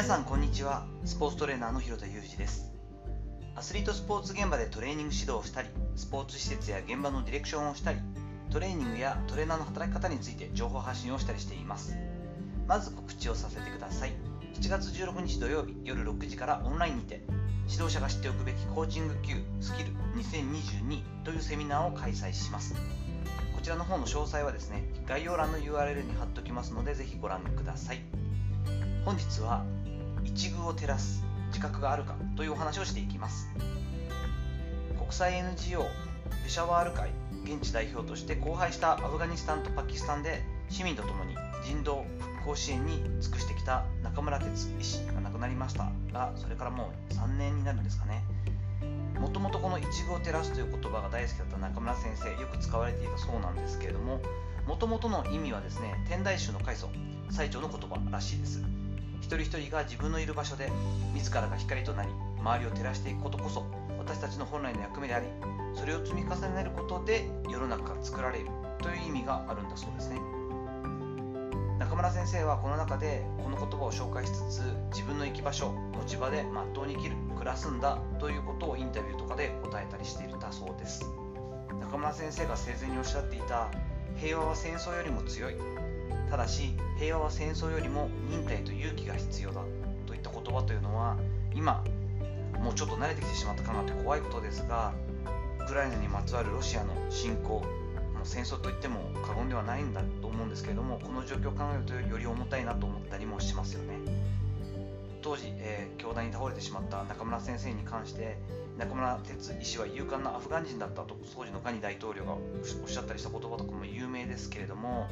皆さんこんにちは。スポーツトレーナーの広田裕二です。アスリートスポーツ現場でトレーニング指導をしたりスポーツ施設や現場のディレクションをしたりトレーニングやトレーナーの働き方について情報発信をしたりしています。まず告知をさせてください。7月16日土曜日夜6時からオンラインにて指導者が知っておくべきコーチング級スキル2022というセミナーを開催します。こちらの方の詳細はですね概要欄の URL に貼っておきますのでぜひご覧ください。本日は一遇を照らす自覚があるかというお話をしていきます。国際 NGO ペシャワール会現地代表として荒廃したアフガニスタンとパキスタンで市民とともに人道復興支援に尽くしてきた中村哲医師が亡くなりました。がそれからもう3年になるんですかね。もともとこの「一遇を照らす」という言葉が大好きだった中村先生よく使われていたそうなんですけれどももともとの意味はですね天台宗の開祖最澄の言葉らしいです。一人一人が自分のいる場所で自らが光となり周りを照らしていくことこそ私たちの本来の役目でありそれを積み重ねることで世の中が作られるという意味があるんだそうですね。中村先生はこの中でこの言葉を紹介しつつ自分の生き場所持ち場でまっとうに生きる暮らすんだということをインタビューとかで答えたりしていたそうです。中村先生が生前におっしゃっていた平和は戦争よりも強い。ただし平和は戦争よりも忍耐と勇気が必要だといった言葉というのは今もうちょっと慣れてきてしまったかなって怖いことですがウクライナにまつわるロシアの侵攻もう戦争といっても過言ではないんだと思うんですけれどもこの状況を考えるとより重たいなと思ったりもしますよね。当時、えー、凶弾に倒れてしまった中村先生に関して中村哲医師は勇敢なアフガン人だったと当時のガニ大統領がおっしゃったりした言葉とかも有名ですけれども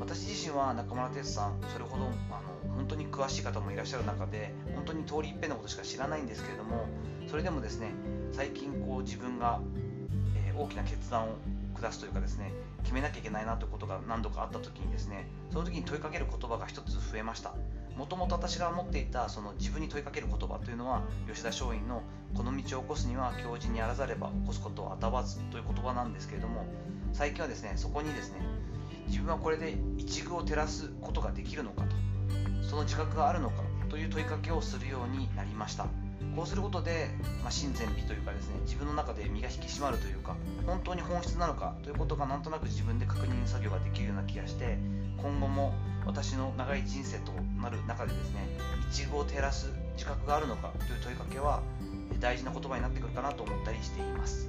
私自身は中村哲さんそれほどあの本当に詳しい方もいらっしゃる中で本当に通り一遍のことしか知らないんですけれどもそれでもですね最近こう自分が、大きな決断を下すというかですね決めなきゃいけないなということが何度かあった時にですねその時に問いかける言葉が一つ増えました。もともと私が持っていたその自分に問いかける言葉というのは吉田松陰の「この道を起こすには教授にあらざれば起こすことはあたわず」という言葉なんですけれども最近はですねそこにですね自分はこれで一遇を照らすことができるのかとその自覚があるのかという問いかけをするようになりました。こうすることで、まあ、親善美というかですね自分の中で身が引き締まるというか本当に本質なのかということがなんとなく自分で確認作業ができるような気がして今後も私の長い人生となる中でですね一遇を照らす自覚があるのかという問いかけは大事な言葉になってくるかなと思ったりしています。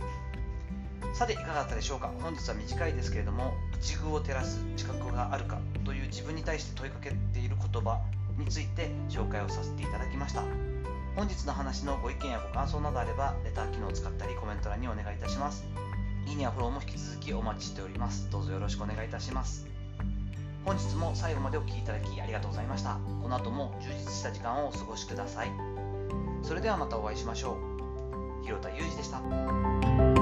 さていかがだったでしょうか？本日は短いですけれども一遇を照らす自覚があるかという自分に対して問いかけている言葉について紹介をさせていただきました。本日の話のご意見やご感想などあればレター機能を使ったりコメント欄にお願いいたします。いいねやフォローも引き続きお待ちしております。どうぞよろしくお願いいたします。本日も最後までお聴きいただきありがとうございました。この後も充実した時間をお過ごしください。それではまたお会いしましょう。広田裕二でした。